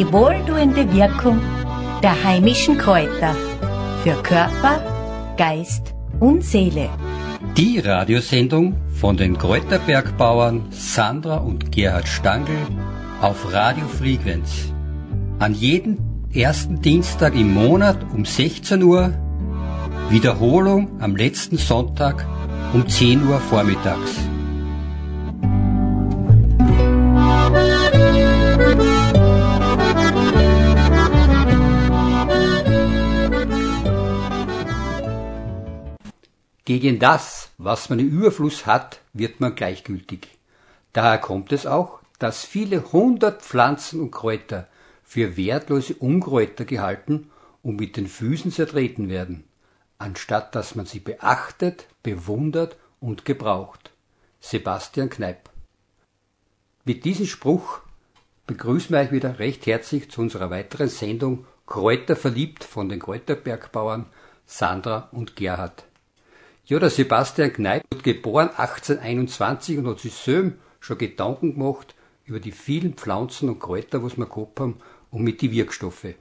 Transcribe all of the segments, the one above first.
Die wohltuende Wirkung der heimischen Kräuter. Für Körper, Geist und Seele. Die Radiosendung von den Kräuterbergbauern Sandra und Gerhard Stangl auf Radio Frequenz. An jedem ersten Dienstag im Monat um 16 Uhr. Wiederholung am letzten Sonntag um 10 Uhr vormittags. Gegen das, was man im Überfluss hat, wird man gleichgültig. Daher kommt es auch, dass viele hundert Pflanzen und Kräuter für wertlose Unkräuter gehalten und mit den Füßen zertreten werden, anstatt dass man sie beachtet, bewundert und gebraucht. Sebastian Kneip. Mit diesem Spruch begrüßen wir euch wieder recht herzlich zu unserer weiteren Sendung Kräuter verliebt von den Kräuterbergbauern Sandra und Gerhard. Ja, der Sebastian Kneip wird geboren 1821 und hat sich selbst schon Gedanken gemacht über die vielen Pflanzen und Kräuter, was wir gehabt haben, und mit die Wirkstoffe.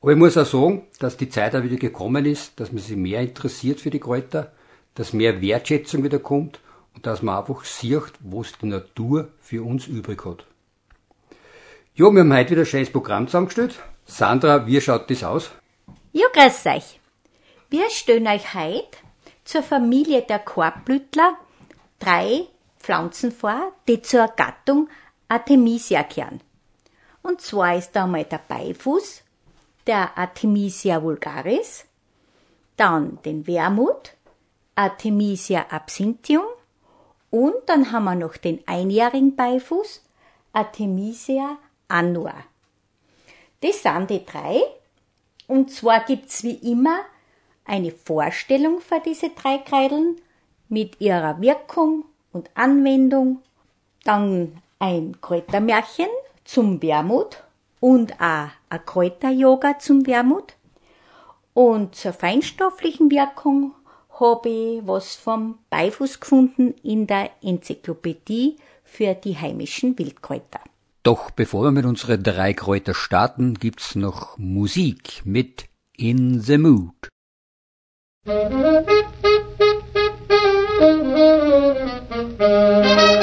Aber ich muss auch sagen, dass die Zeit auch wieder gekommen ist, dass man sich mehr interessiert für die Kräuter, dass mehr Wertschätzung wieder kommt und dass man einfach sieht, was die Natur für uns übrig hat. Ja, wir haben heute wieder ein schönes Programm zusammengestellt. Sandra, wie schaut das aus? Ja, grüß euch. Wir stellen euch heute zur Familie der Korbblütler drei Pflanzen vor, die zur Gattung Artemisia gehören. Und zwar ist da einmal der Beifuß, der Artemisia vulgaris, dann den Wermut, Artemisia absinthium und dann haben wir noch den einjährigen Beifuß, Artemisia annua. Das sind die drei. Und zwar gibt's wie immer eine Vorstellung für diese drei Kreideln mit ihrer Wirkung und Anwendung, dann ein Kräutermärchen zum Wermut und auch ein Kräuter-Yoga zum Wermut. Und zur feinstofflichen Wirkung habe ich was vom Beifuß gefunden in der Enzyklopädie für die heimischen Wildkräuter. Doch bevor wir mit unseren drei Kräuter starten, gibt's noch Musik mit In the Mood. Thank you.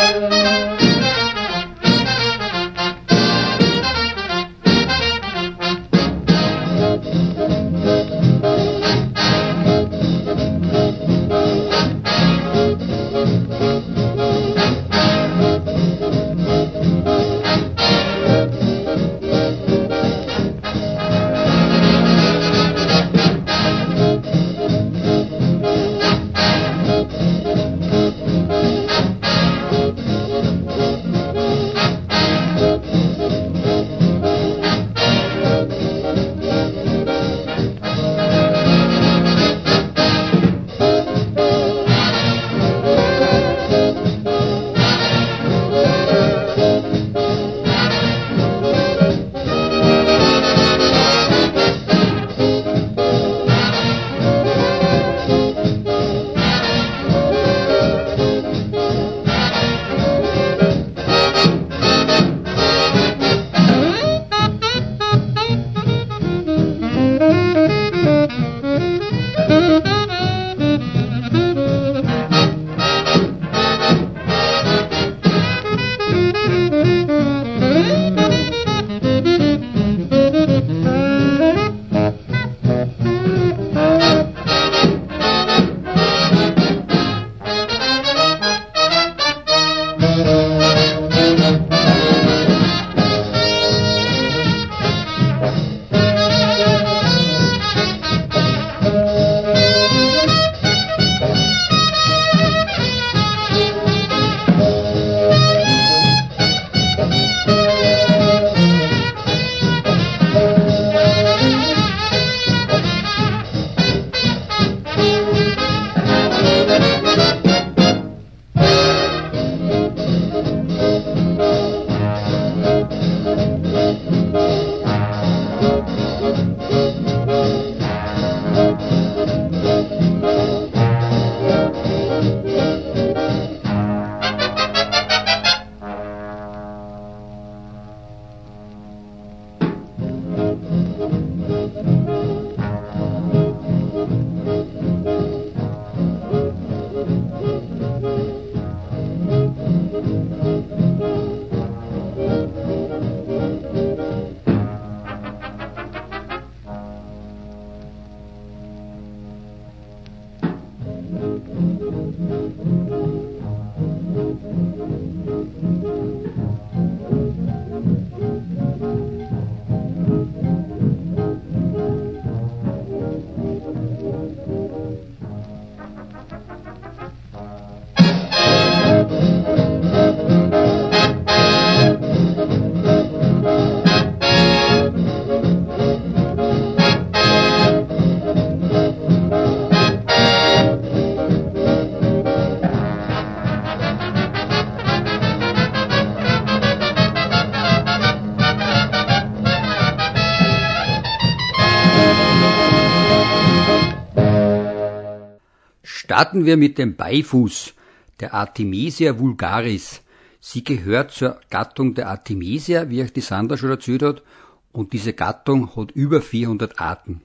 Starten wir mit dem Beifuß, der Artemisia vulgaris. Sie gehört zur Gattung der Artemisia, wie euch die Sandra schon erzählt hat, und diese Gattung hat über 400 Arten.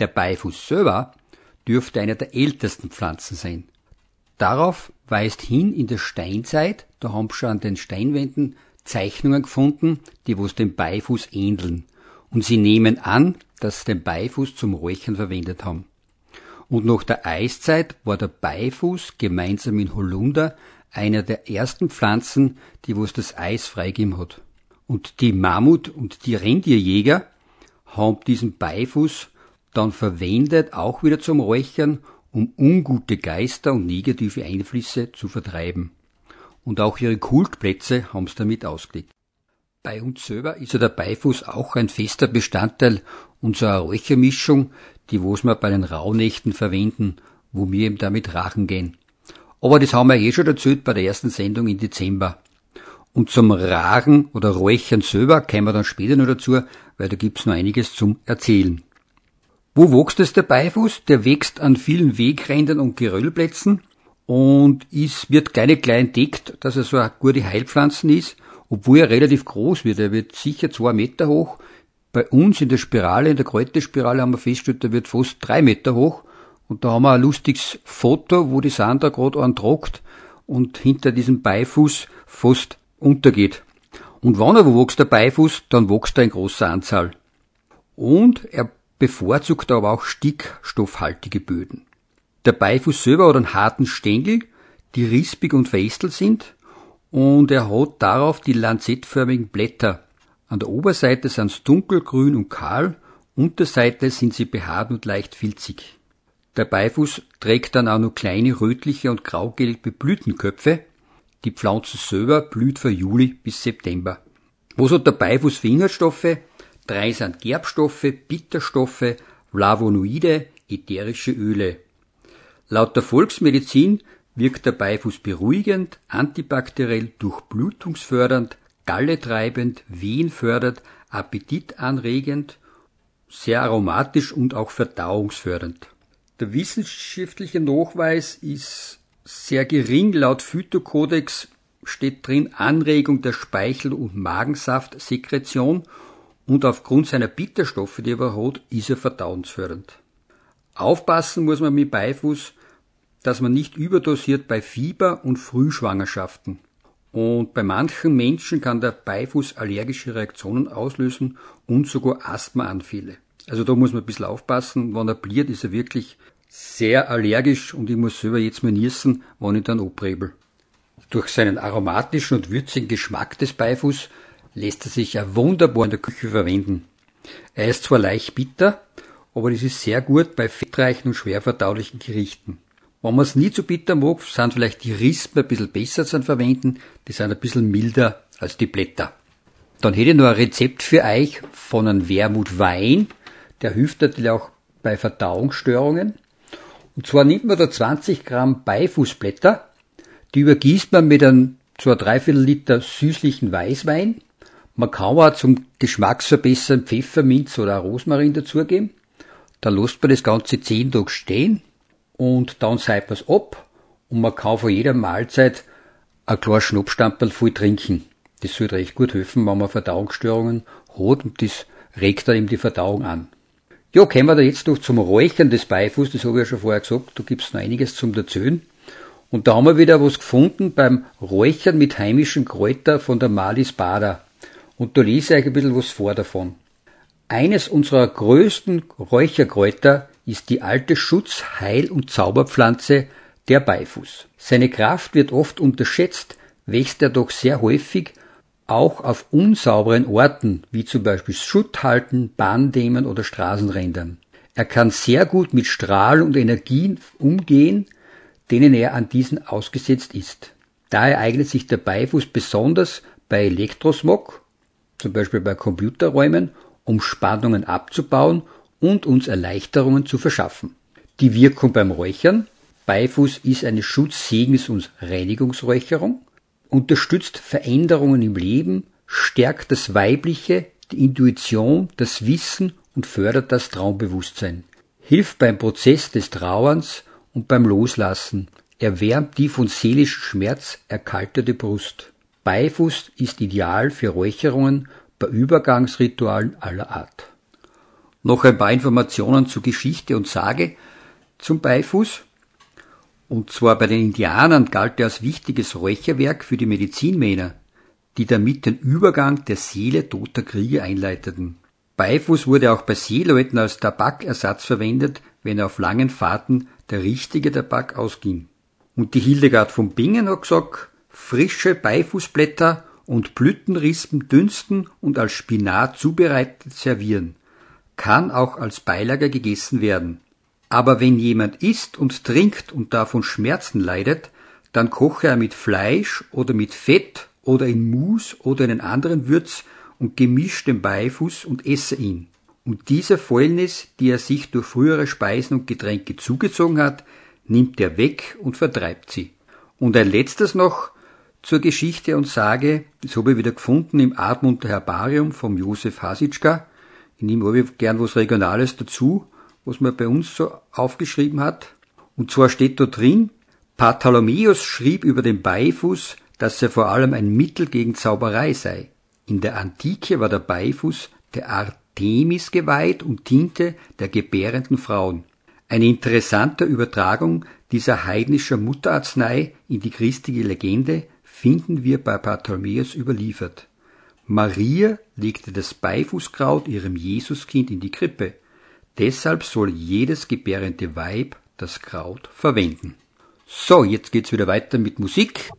Der Beifuß selber dürfte einer der ältesten Pflanzen sein. Darauf weist hin in der Steinzeit, da haben schon an den Steinwänden Zeichnungen gefunden, die wo's dem Beifuß ähneln. Und sie nehmen an, dass sie den Beifuß zum Räuchern verwendet haben. Und nach der Eiszeit war der Beifuß gemeinsam in Holunder einer der ersten Pflanzen, die wo's das Eis freigegeben hat. Und die Mammut- und die Rentierjäger haben diesen Beifuß dann verwendet, auch wieder zum Räuchern, um ungute Geister und negative Einflüsse zu vertreiben. Und auch ihre Kultplätze haben sie damit ausgelegt. Bei uns selber ist ja der Beifuß auch ein fester Bestandteil unserer Räuchermischung, die was wir bei den Rauhnächten verwenden, wo wir eben damit rachen gehen. Aber das haben wir eh schon erzählt bei der ersten Sendung im Dezember. Und zum Rachen oder Räuchern selber kommen wir dann später noch dazu, weil da gibt's noch einiges zum Erzählen. Wo wächst es der Beifuß? Der wächst an vielen Wegrändern und Geröllplätzen und ist, wird kleine klein entdeckt, dass er so eine gute Heilpflanzen ist, obwohl er relativ groß wird. Er wird sicher zwei Meter hoch. Bei uns in der Spirale, in der Kräuterspirale haben wir festgestellt, der wird fast drei Meter hoch. Und da haben wir ein lustiges Foto, wo die Sandra gerade einen trockt und hinter diesem Beifuß fast untergeht. Und wenn er wo wächst, der Beifuß, dann wächst er in großer Anzahl. Und er bevorzugt aber auch stickstoffhaltige Böden. Der Beifuß selber hat einen harten Stängel, die rispig und verästelt sind, und er hat darauf die lanzettförmigen Blätter. An der Oberseite sind sie dunkelgrün und kahl, Unterseite sind sie behaart und leicht filzig. Der Beifuß trägt dann auch nur kleine rötliche und graugelbe Blütenköpfe. Die Pflanze selber blüht von Juli bis September. Was hat der Beifuß für Inhaltsstoffe? Drei sind Gerbstoffe, Bitterstoffe, Flavonoide, ätherische Öle. Laut der Volksmedizin wirkt der Beifuß beruhigend, antibakteriell, durchblutungsfördernd, galletreibend, wehenfördernd, appetitanregend, sehr aromatisch und auch verdauungsfördernd. Der wissenschaftliche Nachweis ist sehr gering. Laut Phytokodex steht drin Anregung der Speichel- und Magensaftsekretion und aufgrund seiner Bitterstoffe, die er hat, ist er verdauungsfördernd. Aufpassen muss man mit Beifuß, dass man nicht überdosiert bei Fieber und Frühschwangerschaften. Und bei manchen Menschen kann der Beifuß allergische Reaktionen auslösen und sogar Asthmaanfälle. Also da muss man ein bisschen aufpassen. Wenn er bliert, ist er wirklich sehr allergisch und ich muss selber jetzt mal niesen, wenn ich dann abrebel. Durch seinen aromatischen und würzigen Geschmack des Beifuß lässt er sich ja wunderbar in der Küche verwenden. Er ist zwar leicht bitter, aber das ist sehr gut bei fettreichen und schwer verdaulichen Gerichten. Wenn man es nie zu bitter mag, sind vielleicht die Rispen ein bisschen besser zu verwenden, die sind ein bisschen milder als die Blätter. Dann hätte ich noch ein Rezept für euch von einem Wermutwein, der hilft natürlich auch bei Verdauungsstörungen. Und zwar nimmt man da 20 Gramm Beifußblätter, die übergießt man mit einem so ein Dreiviertel Liter süßlichen Weißwein, man kann auch zum Geschmacksverbessern Pfefferminz oder Rosmarin dazugeben. Dann lässt man das Ganze zehn Tage stehen und dann seibt man es ab und man kann von jeder Mahlzeit ein kleines Schnapsstampel voll trinken. Das sollte recht gut helfen, wenn man Verdauungsstörungen hat und das regt dann eben die Verdauung an. Ja, kommen wir da jetzt noch zum Räuchern des Beifuß, das habe ich ja schon vorher gesagt, da gibt's noch einiges zum Erzählen. Und da haben wir wieder was gefunden beim Räuchern mit heimischen Kräuter von der Malis Bader. Und da lese ich euch ein bisschen was vor davon. Eines unserer größten Räucherkräuter ist die alte Schutz-, Heil- und Zauberpflanze der Beifuß. Seine Kraft wird oft unterschätzt, wächst er doch sehr häufig auch auf unsauberen Orten, wie zum Beispiel Schutthalten, Bahndämmen oder Straßenrändern. Er kann sehr gut mit Strahl und Energien umgehen, denen er an diesen ausgesetzt ist. Daher eignet sich der Beifuß besonders bei Elektrosmog zum Beispiel bei Computerräumen, um Spannungen abzubauen und uns Erleichterungen zu verschaffen. Die Wirkung beim Räuchern. Beifuß ist eine Schutz-, Segens- und Reinigungsräucherung, unterstützt Veränderungen im Leben, stärkt das Weibliche, die Intuition, das Wissen und fördert das Traumbewusstsein, hilft beim Prozess des Trauerns und beim Loslassen. erwärmt die von seelischem Schmerz erkaltete Brust. Beifuß ist ideal für Räucherungen bei Übergangsritualen aller Art. Noch ein paar Informationen zu Geschichte und Sage zum Beifuß. Und zwar bei den Indianern galt er als wichtiges Räucherwerk für die Medizinmänner, die damit den Übergang der Seele toter Krieger einleiteten. Beifuß wurde auch bei Seeleuten als Tabakersatz verwendet, wenn auf langen Fahrten der richtige Tabak ausging. Und die Hildegard von Bingen hat gesagt, frische Beifußblätter und Blütenrispen dünsten und als Spinat zubereitet servieren. Kann auch als Beilage gegessen werden. Aber wenn jemand isst und trinkt und davon Schmerzen leidet, dann koche er mit Fleisch oder mit Fett oder in Mus oder einen anderen Würz und gemischt den Beifuß und esse ihn. Und diese Fäulnis, die er sich durch frühere Speisen und Getränke zugezogen hat, nimmt er weg und vertreibt sie. Und ein letztes noch zur Geschichte und Sage, das habe ich wieder gefunden im Admunter Herbarium vom Josef Hasitschka. Ich nehme gern was Regionales dazu was man bei uns so aufgeschrieben hat. Und zwar steht da drin, Bartholomäus schrieb über den Beifuß, dass er vor allem ein Mittel gegen Zauberei sei. In der Antike war der Beifuß der Artemis geweiht und diente der gebärenden Frauen. Eine interessante Übertragung dieser heidnischer Mutterarznei in die christliche Legende finden wir bei Bartholomäus überliefert. Maria legte das Beifußkraut ihrem Jesuskind in die Krippe. Deshalb soll jedes gebärende Weib das Kraut verwenden. So, jetzt geht's wieder weiter mit Musik.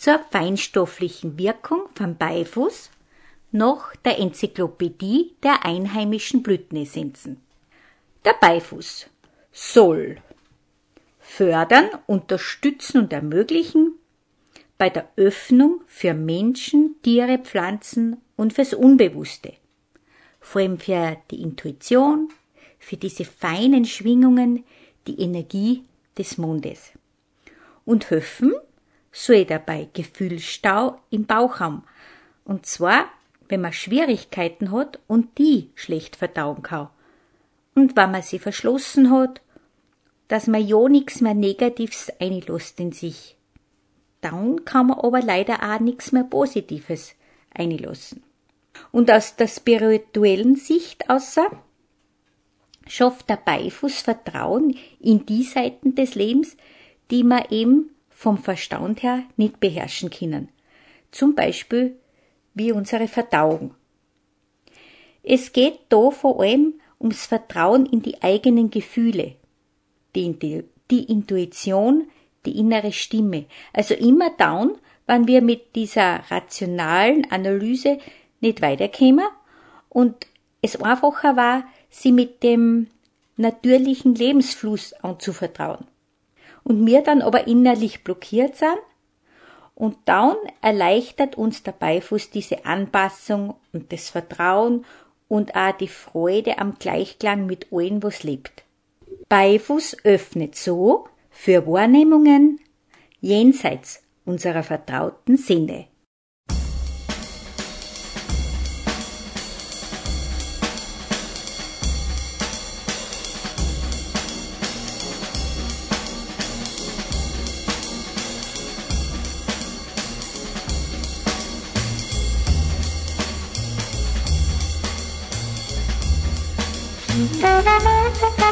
Zur feinstofflichen Wirkung vom Beifuß noch der Enzyklopädie der einheimischen Blütenessenzen. Der Beifuß soll fördern, unterstützen und ermöglichen bei der Öffnung für Menschen, Tiere, Pflanzen und fürs Unbewusste. Vor allem für die Intuition, für diese feinen Schwingungen, die Energie des Mondes. Und helfen soll dabei Gefühlsstau im Bauchraum. Und zwar, wenn man Schwierigkeiten hat und die schlecht verdauen kann. Und wenn man sie verschlossen hat, dass man ja nichts mehr Negatives einlässt in sich. Dann kann man aber leider auch nichts mehr Positives einlassen. Und aus der spirituellen Sicht außer schafft der Beifuß Vertrauen in die Seiten des Lebens, die man eben vom Verstand her nicht beherrschen können. Zum Beispiel wie unsere Verdauung. Es geht da vor allem ums Vertrauen in die eigenen Gefühle, die, die Intuition, die innere Stimme. Also immer down, wenn wir mit dieser rationalen Analyse nicht weiterkämen und es einfacher war, sie mit dem natürlichen Lebensfluss anzuvertrauen. Und mir dann aber innerlich blockiert sind und dann erleichtert uns der Beifuß diese Anpassung und das Vertrauen und auch die Freude am Gleichklang mit allen, was lebt. Beifuß öffnet so für Wahrnehmungen jenseits unserer vertrauten Sinne.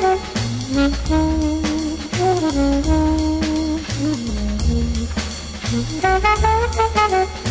Thank you.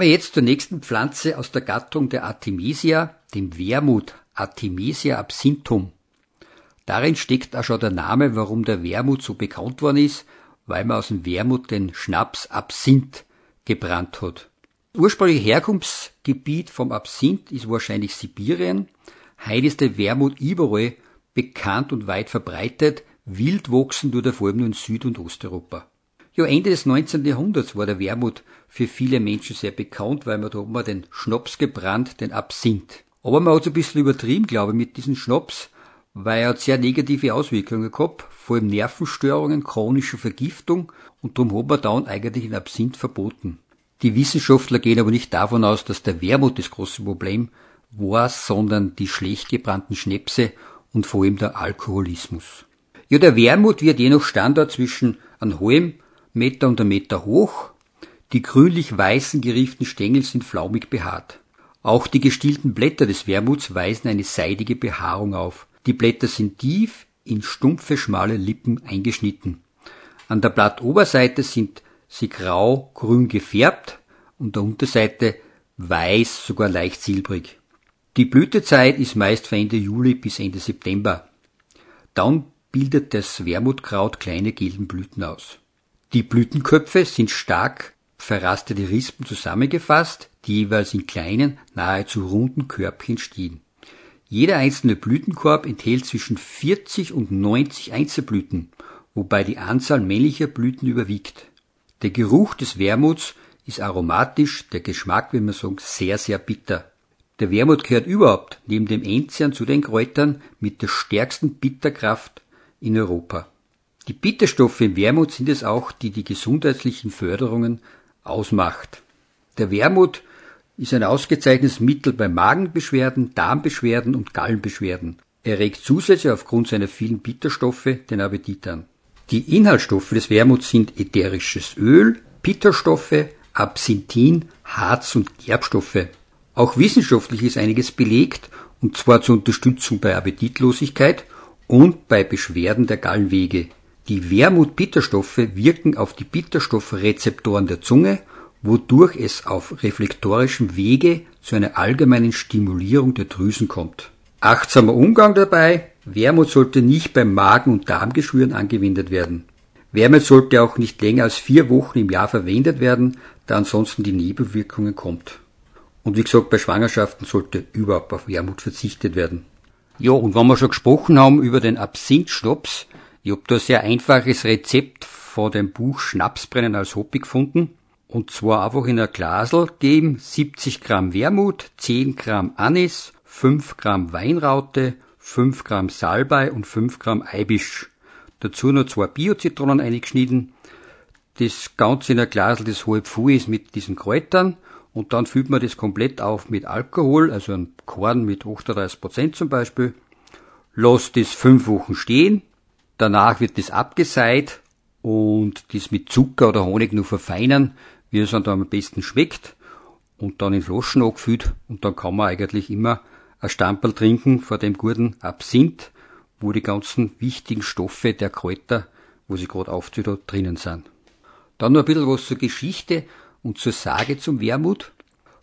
Kämen wir jetzt zur nächsten Pflanze aus der Gattung der Artemisia, dem Wermut, Artemisia absinthium. Darin steckt auch schon der Name, warum der Wermut so bekannt worden ist, weil man aus dem Wermut den Schnaps Absinth gebrannt hat. Ursprüngliche Herkunftsgebiet vom Absinth ist wahrscheinlich Sibirien. Heute ist der Wermut überall bekannt und weit verbreitet. Wild wachsen tut er vor allem nur in Süd- und Osteuropa. Ja, Ende des 19. Jahrhunderts war der Wermut für viele Menschen sehr bekannt, weil man da man den Schnaps gebrannt, den Absinth. Aber man hat es ein bisschen übertrieben, glaube ich, mit diesem Schnaps, weil er hat sehr negative Auswirkungen gehabt, vor allem Nervenstörungen, chronische Vergiftung und darum hat man dann eigentlich den Absinth verboten. Die Wissenschaftler gehen aber nicht davon aus, dass der Wermut das große Problem war, sondern die schlecht gebrannten Schnäpse und vor allem der Alkoholismus. Ja, der Wermut wird je nach Standort zwischen einem halben Meter und einem Meter hoch die grünlich-weißen gerieften Stängel sind flaumig behaart. Auch die gestielten Blätter des Wermuts weisen eine seidige Behaarung auf. Die Blätter sind tief in stumpfe, schmale Lippen eingeschnitten. An der Blattoberseite sind sie grau-grün gefärbt und der Unterseite weiß, sogar leicht silbrig. Die Blütezeit ist meist von Ende Juli bis Ende September. Dann bildet das Wermutkraut kleine gelben Blüten aus. Die Blütenköpfe sind stark verrastete Rispen zusammengefasst, die jeweils in kleinen, nahezu runden Körbchen stehen. Jeder einzelne Blütenkorb enthält zwischen 40 und 90 Einzelblüten, wobei die Anzahl männlicher Blüten überwiegt. Der Geruch des Wermuts ist aromatisch, der Geschmack, wie man sagt, sehr, sehr bitter. Der Wermut gehört überhaupt neben dem Enzian zu den Kräutern mit der stärksten Bitterkraft in Europa. Die Bitterstoffe im Wermut sind es auch, die die gesundheitlichen Förderungen ausmacht. Der Wermut ist ein ausgezeichnetes Mittel bei Magenbeschwerden, Darmbeschwerden und Gallenbeschwerden. Er regt zusätzlich aufgrund seiner vielen Bitterstoffe den Appetit an. Die Inhaltsstoffe des Wermuts sind ätherisches Öl, Bitterstoffe, Absinthin, Harz und Gerbstoffe. Auch wissenschaftlich ist einiges belegt, und zwar zur Unterstützung bei Appetitlosigkeit und bei Beschwerden der Gallenwege. Die Wermut-Bitterstoffe wirken auf die Bitterstoffrezeptoren der Zunge, wodurch es auf reflektorischem Wege zu einer allgemeinen Stimulierung der Drüsen kommt. Achtsamer Umgang dabei. Wermut sollte nicht beim Magen- und Darmgeschwüren angewendet werden. Wermut sollte auch nicht länger als vier Wochen im Jahr verwendet werden, da ansonsten die Nebenwirkungen kommt. Und wie gesagt, bei Schwangerschaften sollte überhaupt auf Wermut verzichtet werden. Ja, und wenn wir schon gesprochen haben über den Absinthschnaps, ich hab da ein sehr einfaches Rezept von dem Buch Schnapsbrennen als Hobby gefunden. Und zwar einfach in ein Glasel geben 70 Gramm Wermut, 10 Gramm Anis, 5 Gramm Weinraute, 5 Gramm Salbei und 5 Gramm Eibisch. Dazu noch zwei Biozitronen eingeschnitten. Das Ganze in ein Glasel, das halb voll ist mit diesen Kräutern. Und dann füllt man das komplett auf mit Alkohol, also ein Korn mit 38% zum Beispiel. Lasst das fünf Wochen stehen, Danach wird das abgeseit und das mit Zucker oder Honig nur verfeinern, wie es dann am besten schmeckt und dann in Flaschen angefüllt und dann kann man eigentlich immer ein Stamperl trinken vor dem guten Absinth, wo die ganzen wichtigen Stoffe der Kräuter, wo sie gerade aufzählt drinnen sind. Dann noch ein bisschen was zur Geschichte und zur Sage zum Wermut.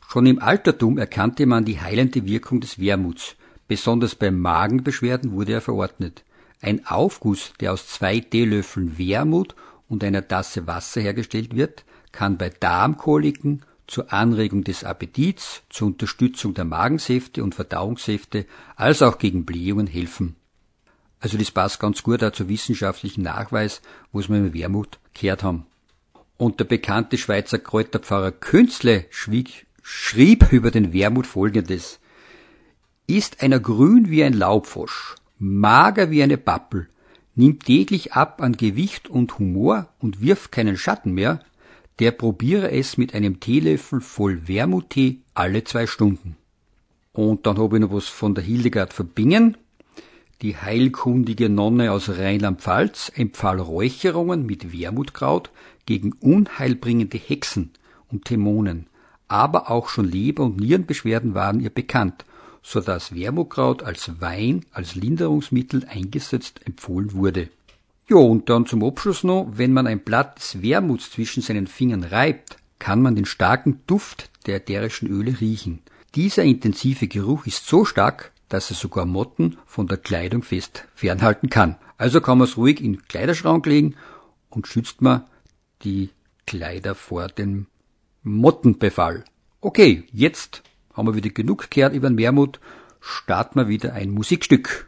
Schon im Altertum erkannte man die heilende Wirkung des Wermuts. Besonders bei Magenbeschwerden wurde er verordnet. Ein Aufguss, der aus zwei Teelöffeln Wermut und einer Tasse Wasser hergestellt wird, kann bei Darmkoliken, zur Anregung des Appetits, zur Unterstützung der Magensäfte und Verdauungssäfte, als auch gegen Blähungen helfen. Also das passt ganz gut auch zur wissenschaftlichen Nachweis, was wir im Wermut gehört haben. Und der bekannte Schweizer Kräuterpfarrer Künzle schwieg, schrieb über den Wermut folgendes. Ist einer grün wie ein Laubfosch, mager wie eine Pappel, nimmt täglich ab an Gewicht und Humor und wirft keinen Schatten mehr, der probiere es mit einem Teelöffel voll Wermuttee alle zwei Stunden. Und dann habe ich noch was von der Hildegard Verbingen. Die heilkundige Nonne aus Rheinland-Pfalz empfahl Räucherungen mit Wermutkraut gegen unheilbringende Hexen und Dämonen, aber auch schon Leber- und Nierenbeschwerden waren ihr bekannt, so dass Wermutkraut als Wein, als Linderungsmittel eingesetzt empfohlen wurde. Ja, und dann zum Abschluss noch, wenn man ein Blatt des Wermuts zwischen seinen Fingern reibt, kann man den starken Duft der ätherischen Öle riechen. Dieser intensive Geruch ist so stark, dass er sogar Motten von der Kleidung fest fernhalten kann. Also kann man es ruhig in den Kleiderschrank legen und schützt man die Kleider vor dem Mottenbefall. Okay, jetzt haben wir wieder genug gehört über den Wermut, starten wir wieder ein Musikstück.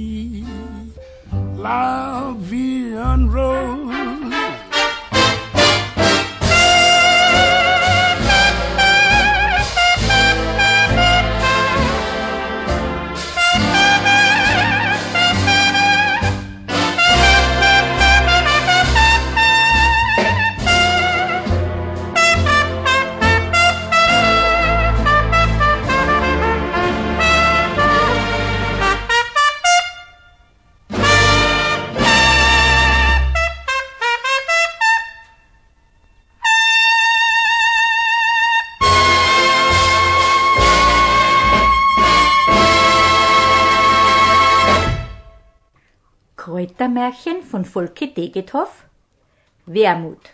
La Vie. Kräutermärchen von Volke Degethoff Wermut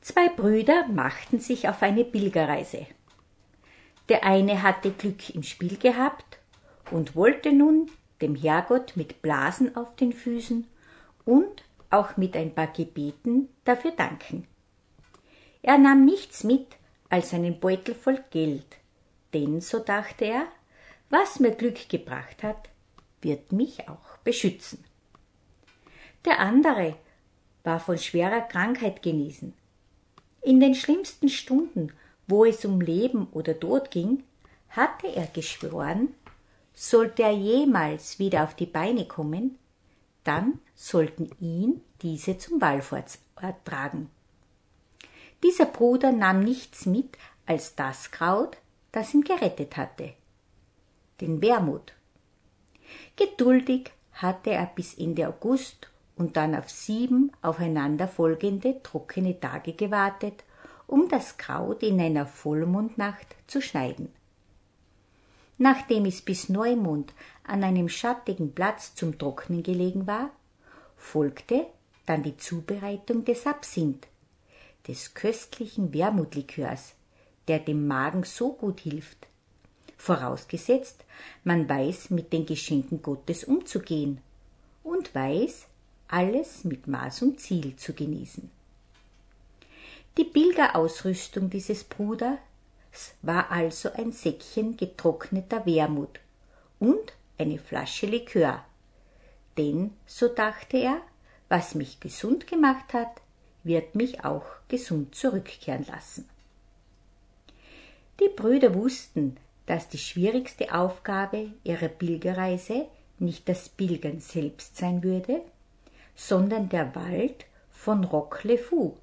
Zwei Brüder machten sich auf eine Pilgerreise. Der eine hatte Glück im Spiel gehabt und wollte nun dem Herrgott mit Blasen auf den Füßen und auch mit ein paar Gebeten dafür danken. Er nahm nichts mit als einen Beutel voll Geld, denn, so dachte er, was mir Glück gebracht hat, wird mich auch beschützen. Der andere war von schwerer Krankheit genesen. In den schlimmsten Stunden, wo es um Leben oder Tod ging, hatte er geschworen, sollte er jemals wieder auf die Beine kommen, dann sollten ihn diese zum Wallfahrtsort tragen. Dieser Bruder nahm nichts mit als das Kraut, das ihn gerettet hatte, den Wermut. Geduldig hatte er bis Ende August und dann auf sieben aufeinanderfolgende trockene Tage gewartet, um das Kraut in einer Vollmondnacht zu schneiden. Nachdem es bis Neumond an einem schattigen Platz zum Trocknen gelegen war, folgte dann die Zubereitung des Absinth, des köstlichen Wermutlikörs, der dem Magen so gut hilft, vorausgesetzt, man weiß mit den Geschenken Gottes umzugehen und weiß, alles mit Maß und Ziel zu genießen. Die Pilgerausrüstung dieses Bruders war also ein Säckchen getrockneter Wermut und eine Flasche Likör, denn, so dachte er, was mich gesund gemacht hat, wird mich auch gesund zurückkehren lassen. Die Brüder wussten, dass die schwierigste Aufgabe ihrer Pilgerreise nicht das Pilgern selbst sein würde, sondern der Wald von Fou,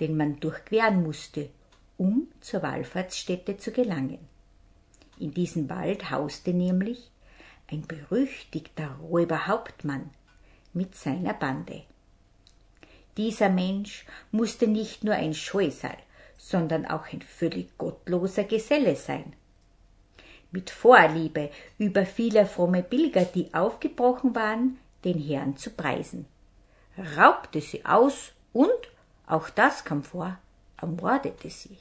den man durchqueren musste, um zur Wallfahrtsstätte zu gelangen. In diesem Wald hauste nämlich ein berüchtigter Räuberhauptmann mit seiner Bande. Dieser Mensch musste nicht nur ein Scheusal, sondern auch ein völlig gottloser Geselle sein. Mit Vorliebe überfiel er fromme Pilger, die aufgebrochen waren, den Herrn zu preisen, raubte sie aus und, auch das kam vor, ermordete sie.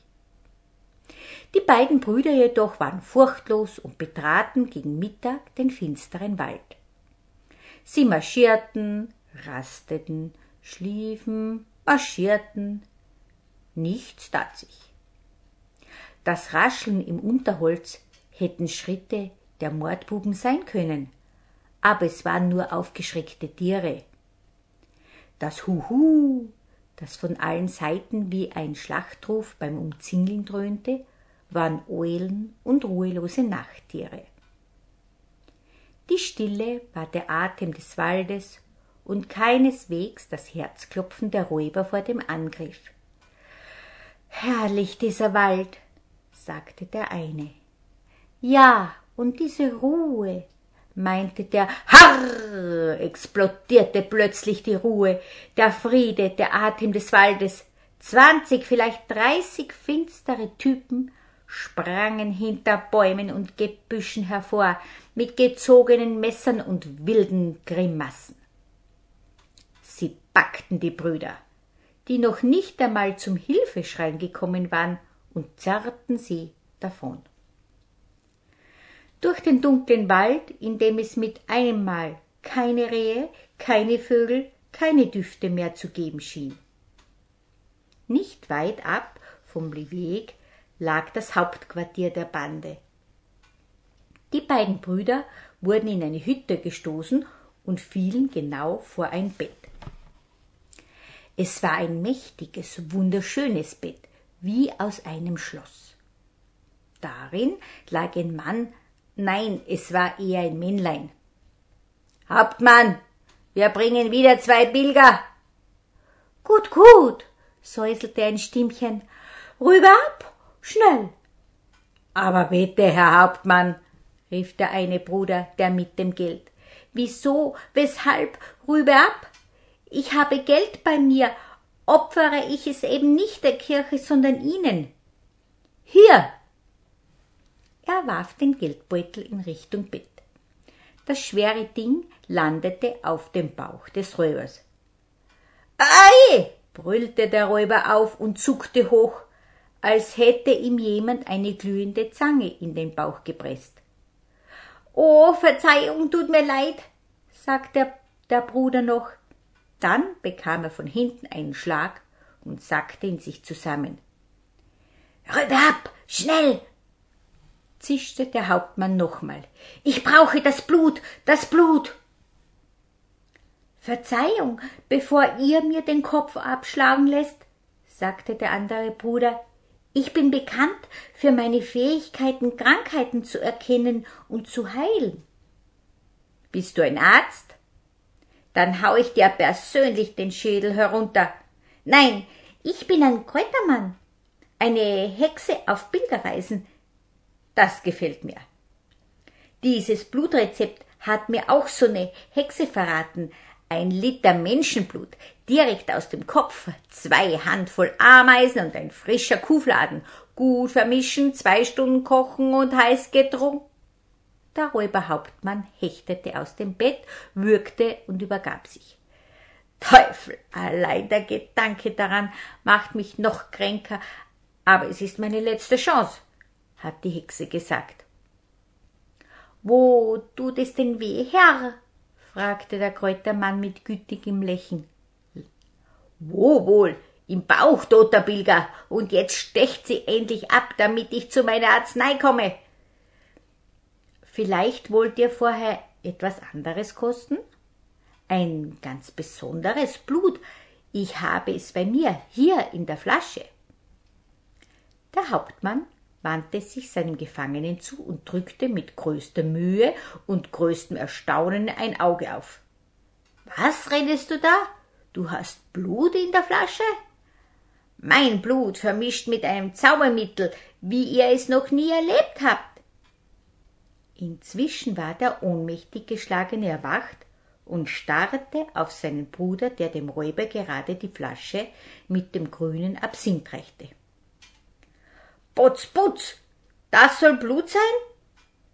Die beiden Brüder jedoch waren furchtlos und betraten gegen Mittag den finsteren Wald. Sie marschierten, rasteten, schliefen, marschierten. Nichts tat sich. Das Rascheln im Unterholz hätten Schritte der Mordbuben sein können, aber es waren nur aufgeschreckte Tiere. Das Huhu, das von allen Seiten wie ein Schlachtruf beim Umzingeln dröhnte, waren Eulen und ruhelose Nachttiere. Die Stille war der Atem des Waldes und keineswegs das Herzklopfen der Räuber vor dem Angriff. Herrlich dieser Wald, sagte der eine. Ja, und diese Ruhe, meinte der Harr, explodierte plötzlich die Ruhe, der Friede, der Atem des Waldes. Zwanzig, vielleicht dreißig finstere Typen sprangen hinter Bäumen und Gebüschen hervor, mit gezogenen Messern und wilden Grimassen. Sie packten die Brüder, die noch nicht einmal zum Hilfeschreien gekommen waren, und zerrten sie davon. Durch den dunklen Wald, in dem es mit einem Mal keine Rehe, keine Vögel, keine Düfte mehr zu geben schien. Nicht weit ab vom Weg lag das Hauptquartier der Bande. Die beiden Brüder wurden in eine Hütte gestoßen und fielen genau vor ein Bett. Es war ein mächtiges, wunderschönes Bett, wie aus einem Schloss. Darin lag ein Mann, nein, es war eher ein Männlein. Hauptmann, wir bringen wieder zwei Pilger. Gut, gut, säuselte ein Stimmchen. Rüber ab, schnell. Aber bitte, Herr Hauptmann, rief der eine Bruder, der mit dem Geld. Wieso, weshalb, rüber ab? Ich habe Geld bei mir, opfere ich es eben nicht der Kirche, sondern Ihnen. Hier! Er warf den Geldbeutel in Richtung Bett. Das schwere Ding landete auf dem Bauch des Räubers. Ei! brüllte der Räuber auf und zuckte hoch als hätte ihm jemand eine glühende Zange in den Bauch gepresst. Oh, Verzeihung, tut mir leid, sagte der, der Bruder noch. Dann bekam er von hinten einen Schlag und sackte in sich zusammen. Rübe ab, schnell! Zischte der Hauptmann nochmal. Ich brauche das Blut, das Blut! Verzeihung, bevor ihr mir den Kopf abschlagen lässt, sagte der andere Bruder, ich bin bekannt für meine Fähigkeiten, Krankheiten zu erkennen und zu heilen. Bist du ein Arzt? Dann hau ich dir persönlich den Schädel herunter. Nein, ich bin ein Kräutermann, eine Hexe auf Pilgerreisen. Das gefällt mir. Dieses Blutrezept hat mir auch so eine Hexe verraten, ein Liter Menschenblut direkt aus dem Kopf, zwei Handvoll Ameisen und ein frischer Kuhfladen, gut vermischen, zwei Stunden kochen und heiß getrunken. Der Räuberhauptmann hechtete aus dem Bett, würgte und übergab sich. Teufel, allein der Gedanke daran macht mich noch kränker, aber es ist meine letzte Chance, hat die Hexe gesagt. Wo tut es denn weh, Herr? fragte der Kräutermann mit gütigem Lächeln. Wo wohl? Im Bauch, toter Pilger, und jetzt stecht sie endlich ab, damit ich zu meiner Arznei komme. Vielleicht wollt ihr vorher etwas anderes kosten? Ein ganz besonderes Blut. Ich habe es bei mir, hier in der Flasche. Der Hauptmann wandte sich seinem Gefangenen zu und drückte mit größter Mühe und größtem Erstaunen ein Auge auf. Was redest du da? Du hast Blut in der Flasche? Mein Blut vermischt mit einem Zaubermittel, wie ihr es noch nie erlebt habt. Inzwischen war der ohnmächtig geschlagene erwacht und starrte auf seinen Bruder, der dem Räuber gerade die Flasche mit dem grünen Absinth reichte. Putz, putz, das soll Blut sein?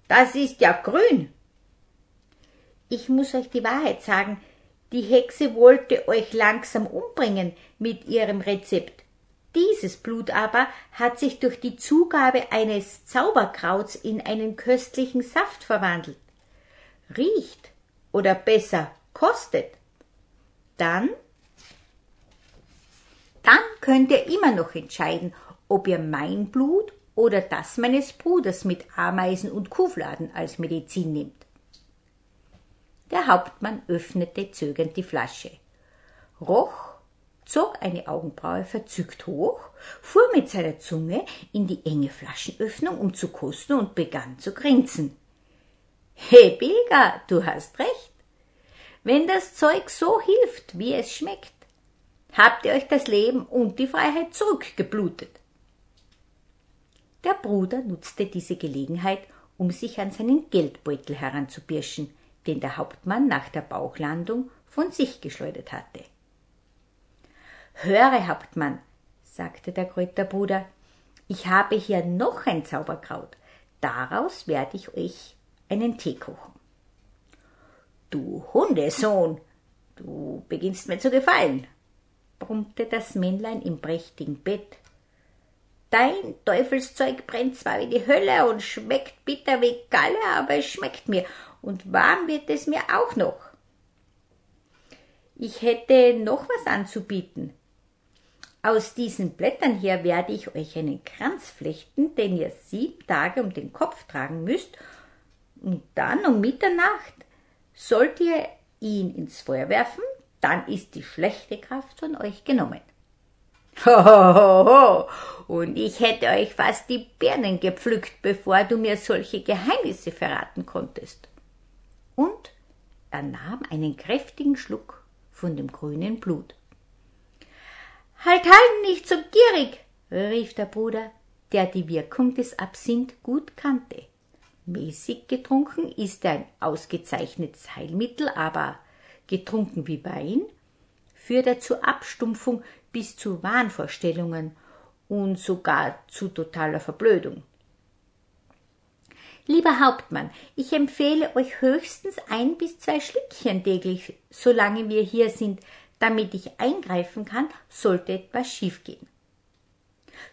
Das ist ja grün. Ich muss euch die Wahrheit sagen, die Hexe wollte euch langsam umbringen mit ihrem Rezept. Dieses Blut aber hat sich durch die Zugabe eines Zauberkrauts in einen köstlichen Saft verwandelt. Riecht oder besser kostet. Dann dann könnt ihr immer noch entscheiden, ob ihr mein Blut oder das meines Bruders mit Ameisen und Kuhfladen als Medizin nehmt. Der Hauptmann öffnete zögernd die Flasche, roch, zog eine Augenbraue verzückt hoch, fuhr mit seiner Zunge in die enge Flaschenöffnung, um zu kosten und begann zu grinsen. He, Bilga, du hast recht. Wenn das Zeug so hilft, wie es schmeckt, habt ihr euch das Leben und die Freiheit zurückgeblutet. Der Bruder nutzte diese Gelegenheit, um sich an seinen Geldbeutel heranzubirschen, den der Hauptmann nach der Bauchlandung von sich geschleudert hatte. Höre, Hauptmann, sagte der Kräuterbruder, ich habe hier noch ein Zauberkraut. Daraus werde ich euch einen Tee kochen. Du Hundesohn, du beginnst mir zu gefallen, brummte das Männlein im prächtigen Bett, Dein Teufelszeug brennt zwar wie die Hölle und schmeckt bitter wie Galle, aber es schmeckt mir und warm wird es mir auch noch. Ich hätte noch was anzubieten. Aus diesen Blättern hier werde ich euch einen Kranz flechten, den ihr sieben Tage um den Kopf tragen müsst, und dann um Mitternacht sollt ihr ihn ins Feuer werfen, dann ist die schlechte Kraft von euch genommen. Hohoho. Und ich hätte euch fast die Birnen gepflückt, bevor du mir solche Geheimnisse verraten konntest. Und er nahm einen kräftigen Schluck von dem grünen Blut. Halt, halt, nicht so gierig, rief der Bruder, der die Wirkung des Absinth gut kannte. Mäßig getrunken ist ein ausgezeichnetes Heilmittel, aber getrunken wie Wein führt er zur Abstumpfung bis zu Wahnvorstellungen und sogar zu totaler Verblödung. Lieber Hauptmann, ich empfehle euch höchstens ein bis zwei Schlückchen täglich, solange wir hier sind, damit ich eingreifen kann, sollte etwas schiefgehen.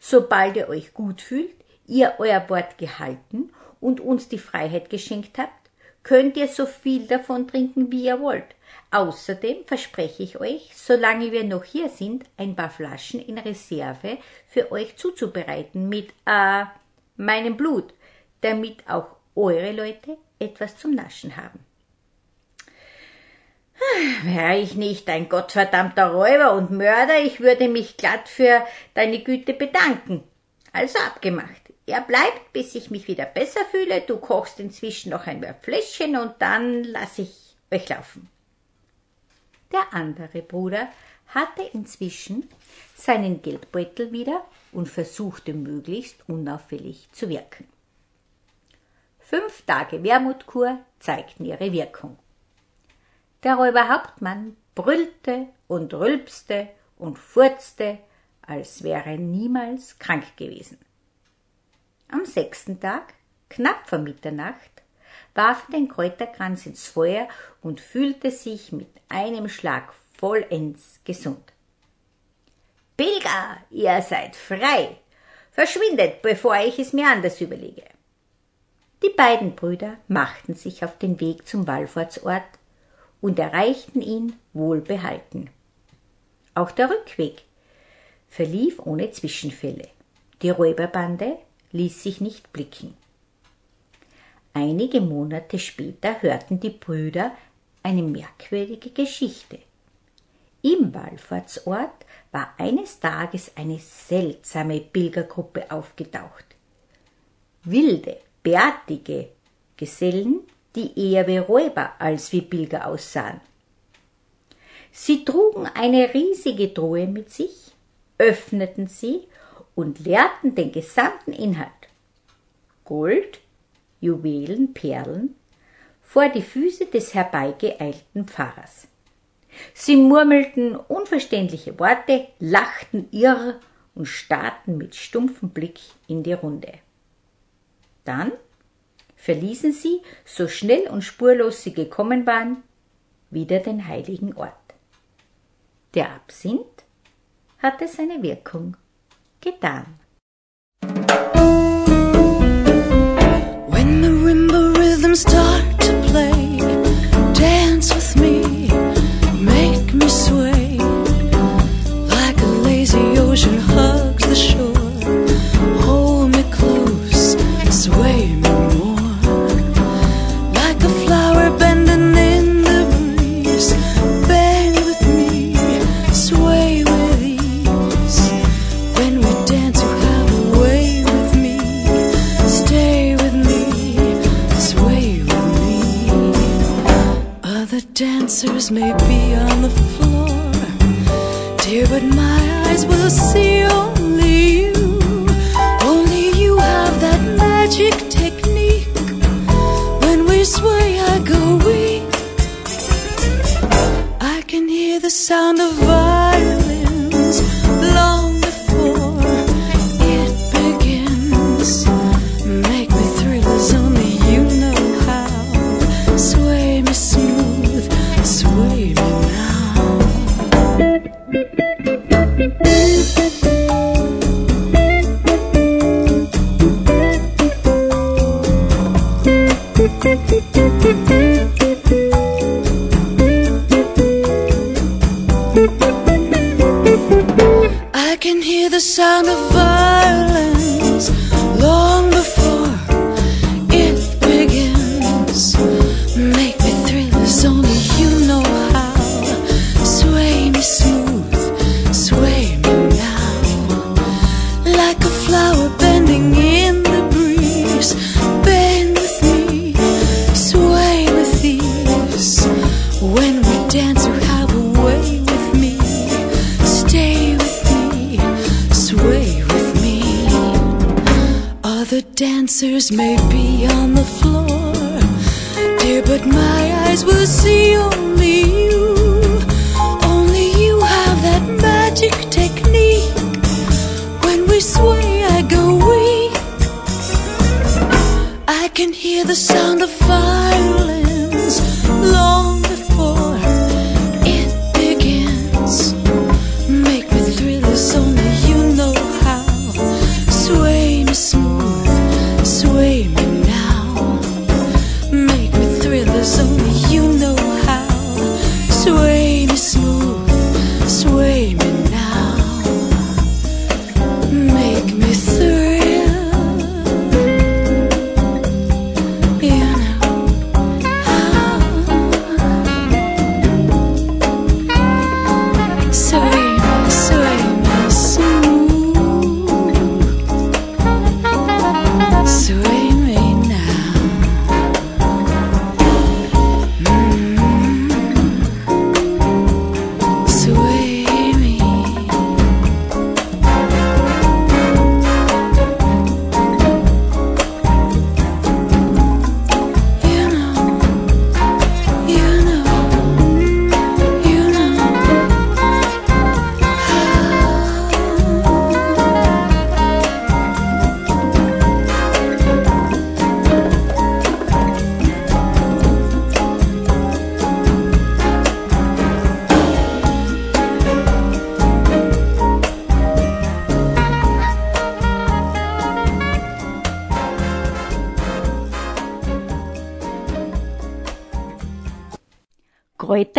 Sobald ihr euch gut fühlt, ihr euer Wort gehalten und uns die Freiheit geschenkt habt, könnt ihr so viel davon trinken, wie ihr wollt. Außerdem verspreche ich euch, solange wir noch hier sind, ein paar Flaschen in Reserve für euch zuzubereiten mit äh, meinem Blut, damit auch eure Leute etwas zum Naschen haben. Wäre ich nicht ein gottverdammter Räuber und Mörder, ich würde mich glatt für deine Güte bedanken. Also abgemacht. Er bleibt, bis ich mich wieder besser fühle. Du kochst inzwischen noch ein Fläschchen und dann lasse ich euch laufen. Der andere Bruder hatte inzwischen seinen Geldbeutel wieder und versuchte möglichst unauffällig zu wirken. Fünf Tage Wermutkur zeigten ihre Wirkung. Der Räuberhauptmann brüllte und rülpste und furzte, als wäre er niemals krank gewesen. Am sechsten Tag, knapp vor Mitternacht, warf den Kräuterkranz ins Feuer und fühlte sich mit einem Schlag vollends gesund. Pilger, ihr seid frei. Verschwindet, bevor ich es mir anders überlege. Die beiden Brüder machten sich auf den Weg zum Wallfahrtsort und erreichten ihn wohlbehalten. Auch der Rückweg verlief ohne Zwischenfälle. Die Räuberbande ließ sich nicht blicken. Einige Monate später hörten die Brüder eine merkwürdige Geschichte. Im Wallfahrtsort war eines Tages eine seltsame Pilgergruppe aufgetaucht. Wilde, bärtige Gesellen die eher wie Räuber als wie Pilger aussahen. Sie trugen eine riesige Truhe mit sich, öffneten sie und leerten den gesamten Inhalt Gold, Juwelen, Perlen vor die Füße des herbeigeeilten Pfarrers. Sie murmelten unverständliche Worte, lachten irr und starrten mit stumpfem Blick in die Runde. Dann verließen sie, so schnell und spurlos sie gekommen waren, wieder den heiligen Ort. Der Absinth hatte seine Wirkung getan. Marimba rhythms start to play, dance with me, may be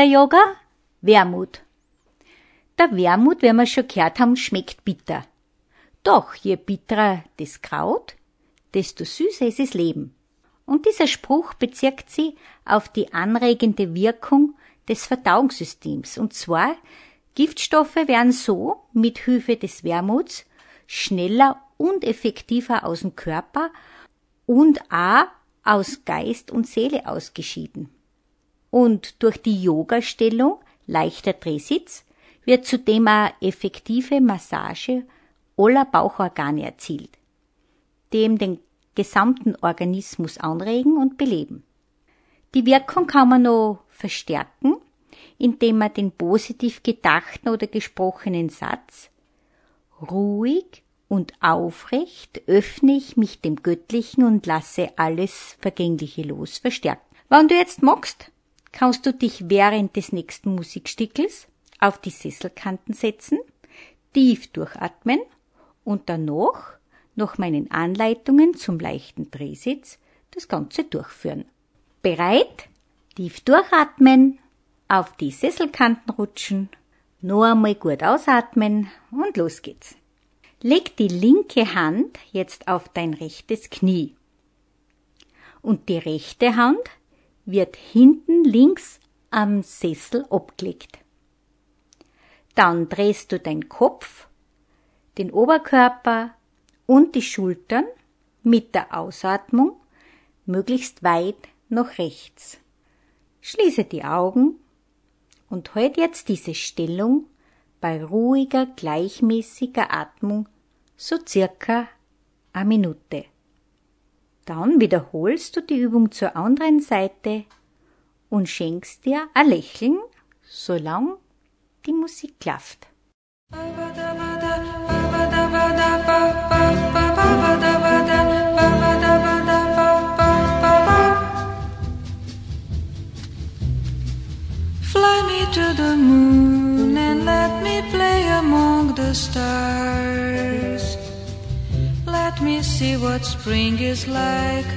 Kräuterjoghurt, Wermut. Der Wermut, wie wir schon gehört haben, schmeckt bitter. Doch je bitterer das Kraut, desto süßer ist das Leben. Und dieser Spruch bezirkt sie auf die anregende Wirkung des Verdauungssystems. Und zwar, Giftstoffe werden so mit Hilfe des Wermuts schneller und effektiver aus dem Körper und auch aus Geist und Seele ausgeschieden. Und durch die Yoga-Stellung, leichter Drehsitz, wird zudem eine effektive Massage aller Bauchorgane erzielt, dem den gesamten Organismus anregen und beleben. Die Wirkung kann man noch verstärken, indem man den positiv gedachten oder gesprochenen Satz ruhig und aufrecht öffne ich mich dem Göttlichen und lasse alles Vergängliche los verstärkt. Wenn du jetzt magst, kannst du dich während des nächsten Musikstückels auf die Sesselkanten setzen, tief durchatmen und danach, nach meinen Anleitungen zum leichten Drehsitz, das Ganze durchführen. Bereit? Tief durchatmen, auf die Sesselkanten rutschen, nur einmal gut ausatmen und los geht's. Leg die linke Hand jetzt auf dein rechtes Knie. Und die rechte Hand wird hinten links am Sessel abgelegt. Dann drehst du deinen Kopf, den Oberkörper und die Schultern mit der Ausatmung möglichst weit nach rechts. Schließe die Augen und halt jetzt diese Stellung bei ruhiger, gleichmäßiger Atmung so circa eine Minute. Dann wiederholst du die Übung zur anderen Seite und schenkst dir ein Lächeln, solange die Musik klafft. Fly me to the moon and let me play among the stars. See what spring is like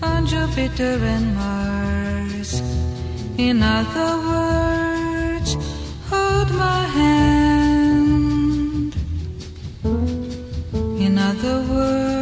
on Jupiter and Mars. In other words, hold my hand. In other words,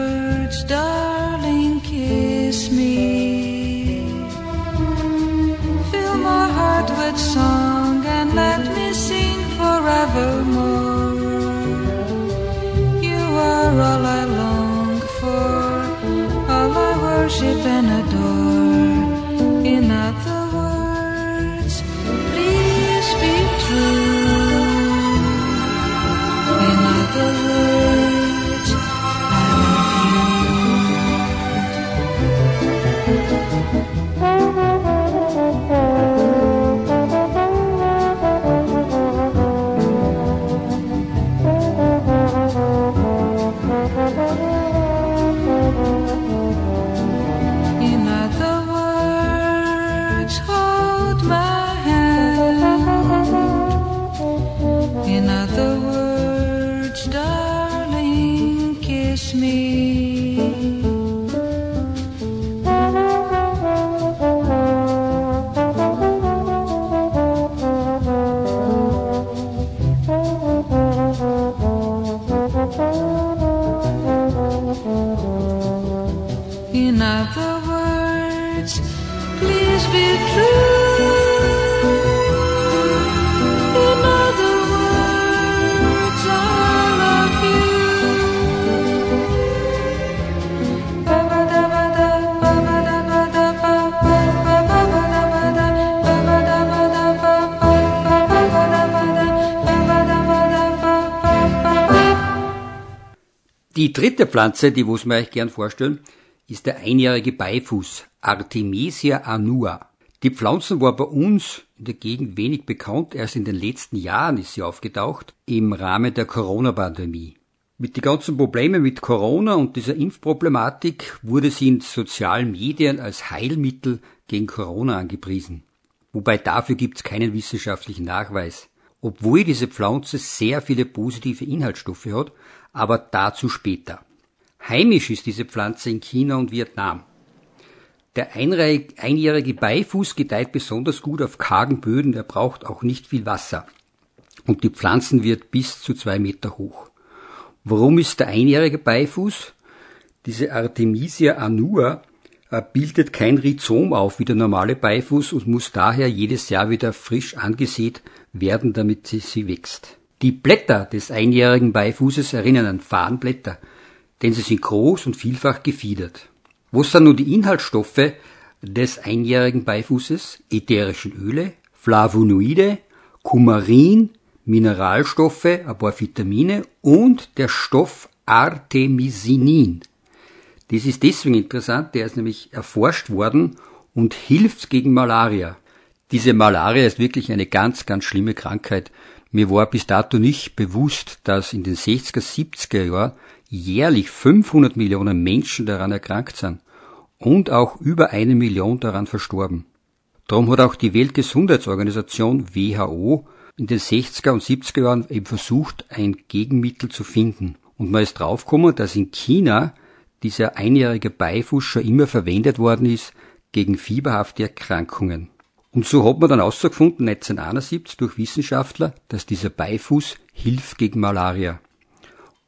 Die dritte Pflanze, die muss man euch gern vorstellen, ist der einjährige Beifuß, Artemisia annua. Die Pflanze war bei uns in der Gegend wenig bekannt, erst in den letzten Jahren ist sie aufgetaucht, im Rahmen der Corona-Pandemie. Mit den ganzen Problemen mit Corona und dieser Impfproblematik wurde sie in sozialen Medien als Heilmittel gegen Corona angepriesen. Wobei dafür gibt's keinen wissenschaftlichen Nachweis. Obwohl diese Pflanze sehr viele positive Inhaltsstoffe hat, aber dazu später. Heimisch ist diese Pflanze in China und Vietnam. Der einjährige Beifuß gedeiht besonders gut auf kargen Böden, er braucht auch nicht viel Wasser. Und die Pflanzen wird bis zu zwei Meter hoch. Warum ist der einjährige Beifuß? Diese Artemisia annua äh, bildet kein Rhizom auf wie der normale Beifuß und muss daher jedes Jahr wieder frisch angesät werden, damit sie, sie wächst. Die Blätter des einjährigen Beifußes erinnern an Farnblätter, denn sie sind groß und vielfach gefiedert. Was sind nun die Inhaltsstoffe des einjährigen Beifußes? Ätherischen Öle, Flavonoide, Kumarin, Mineralstoffe, ein paar Vitamine und der Stoff Artemisinin. Das ist deswegen interessant, der ist nämlich erforscht worden und hilft gegen Malaria. Diese Malaria ist wirklich eine ganz, ganz schlimme Krankheit. Mir war bis dato nicht bewusst, dass in den 60er, 70er Jahren jährlich 500 Millionen Menschen daran erkrankt sind und auch über eine Million daran verstorben. Darum hat auch die Weltgesundheitsorganisation WHO in den 60er und 70er Jahren eben versucht, ein Gegenmittel zu finden. Und man ist draufgekommen, dass in China dieser einjährige Beifuß schon immer verwendet worden ist gegen fieberhafte Erkrankungen. Und so hat man dann herausgefunden, 1971 durch Wissenschaftler, dass dieser Beifuß hilft gegen Malaria.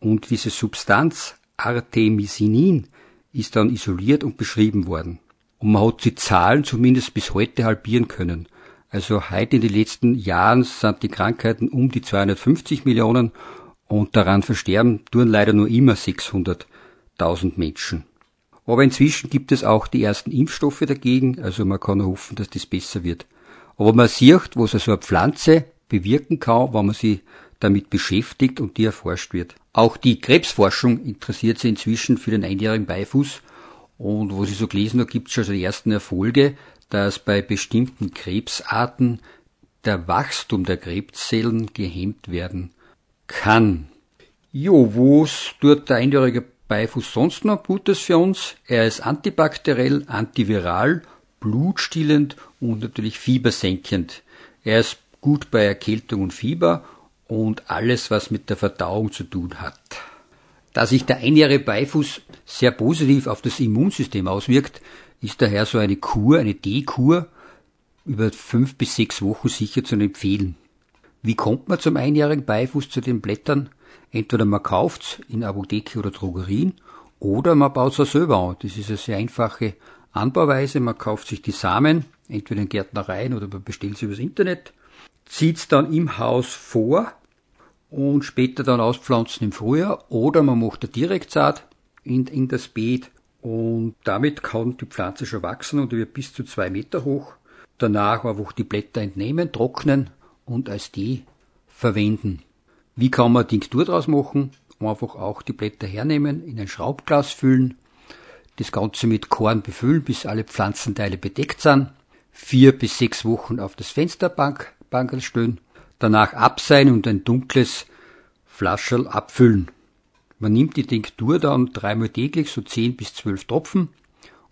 Und diese Substanz Artemisinin ist dann isoliert und beschrieben worden. Und man hat die Zahlen zumindest bis heute halbieren können. Also heute in den letzten Jahren sind die Krankheiten um die 250 Millionen und daran versterben tun leider nur immer 600.000 Menschen. Aber inzwischen gibt es auch die ersten Impfstoffe dagegen, also man kann hoffen, dass das besser wird. Aber man sieht, was so eine Pflanze bewirken kann, wenn man sie damit beschäftigt und die erforscht wird. Auch die Krebsforschung interessiert sich inzwischen für den einjährigen Beifuß und was ich so gelesen habe, gibt es schon die ersten Erfolge, dass bei bestimmten Krebsarten der Wachstum der Krebszellen gehemmt werden kann. Jo, was tut der einjährige Beifuß sonst noch Gutes für uns? Er ist antibakteriell, antiviral, blutstillend und natürlich fiebersenkend. Er ist gut bei Erkältung und Fieber und alles, was mit der Verdauung zu tun hat. Da sich der einjährige Beifuß sehr positiv auf das Immunsystem auswirkt, ist daher so eine Kur, eine D-Kur, über fünf bis sechs Wochen sicher zu empfehlen. Wie kommt man zum einjährigen Beifuß zu den Blättern? Entweder man kauft's in Apotheke oder Drogerien oder man baut es selber an. Das ist eine sehr einfache Anbauweise. Man kauft sich die Samen, entweder in Gärtnereien oder man bestellt sie übers Internet, zieht's dann im Haus vor und später dann auspflanzen im Frühjahr oder man macht eine Direktsaat in, in das Beet und damit kann die Pflanze schon wachsen und wird bis zu zwei Meter hoch. Danach einfach die Blätter entnehmen, trocknen und als Tee verwenden. Wie kann man Tinktur draus machen? Einfach auch die Blätter hernehmen, in ein Schraubglas füllen, das Ganze mit Korn befüllen, bis alle Pflanzenteile bedeckt sind, vier bis sechs Wochen auf das Fensterbank Bankerl stellen, danach abseihen und ein dunkles Flascherl abfüllen. Man nimmt die Tinktur dann dreimal täglich, so zehn bis zwölf Tropfen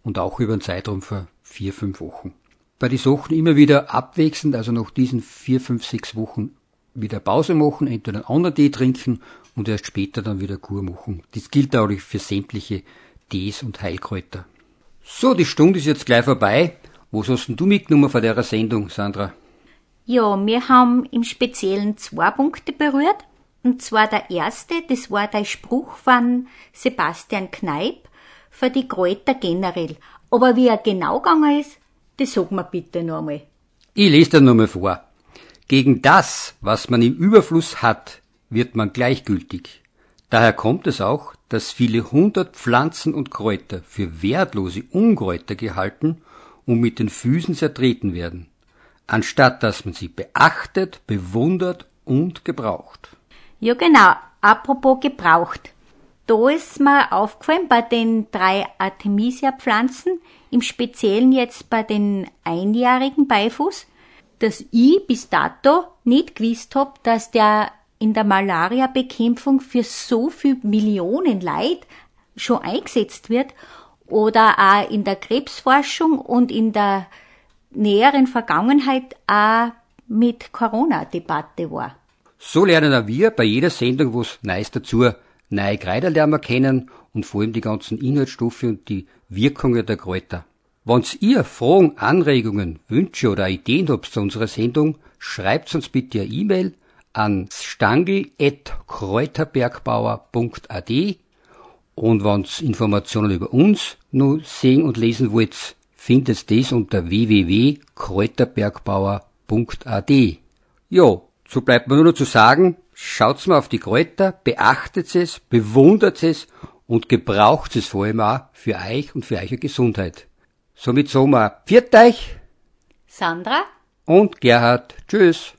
und auch über einen Zeitraum von vier, fünf Wochen. Bei den Sachen immer wieder abwechselnd, also nach diesen vier, fünf, sechs Wochen wieder Pause machen, entweder einen anderen Tee trinken und erst später dann wieder Kur machen. Das gilt auch für sämtliche Tees und Heilkräuter. So, die Stunde ist jetzt gleich vorbei. Was hast denn du mitgenommen von der Sendung, Sandra? Ja, wir haben im Speziellen zwei Punkte berührt. Und zwar der erste, das war der Spruch von Sebastian Kneip für die Kräuter generell. Aber wie er genau gegangen ist, das sag mir bitte noch einmal. Ich lese dir nochmal vor. Gegen das, was man im Überfluss hat, wird man gleichgültig. Daher kommt es auch, dass viele hundert Pflanzen und Kräuter für wertlose Unkräuter gehalten und mit den Füßen zertreten werden, anstatt dass man sie beachtet, bewundert und gebraucht. Ja, genau. Apropos gebraucht. Da ist mir aufgefallen bei den drei Artemisia-Pflanzen, im Speziellen jetzt bei den einjährigen Beifuß, dass ich bis dato nicht gewusst hab, dass der in der Malaria-Bekämpfung für so viel Millionen Leid schon eingesetzt wird oder auch in der Krebsforschung und in der näheren Vergangenheit auch mit Corona-Debatte war. So lernen auch wir bei jeder Sendung was Neues dazu, neue Kräuter lernen wir kennen und vor allem die ganzen Inhaltsstoffe und die Wirkungen der Kräuter. Wenn's ihr Fragen, Anregungen, Wünsche oder Ideen habt zu unserer Sendung, schreibt uns bitte eine E-Mail an stangl.kräuterbergbauer.at und wenn's Informationen über uns nur sehen und lesen wollt, findet das unter www.kräuterbergbauer.at. Ja, so bleibt mir nur noch zu sagen, schaut's mal auf die Kräuter, beachtet es, bewundert es und gebraucht es vor allem auch für euch und für eure Gesundheit. Somit pfiat euch Sandra? und Gerhard, tschüss.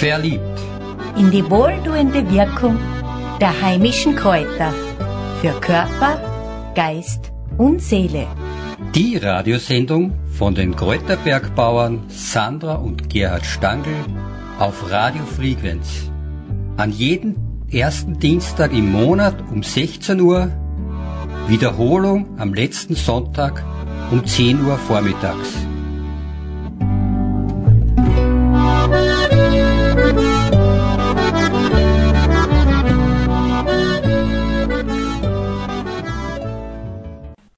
Verliebt. In die wohltuende Wirkung der heimischen Kräuter. Für Körper, Geist und Seele. Die Radiosendung von den Kräuterbergbauern Sandra und Gerhard Stangl auf Radio Frequenz. An jeden ersten Dienstag im Monat um 16 Uhr, Wiederholung am letzten Sonntag um 10 Uhr vormittags.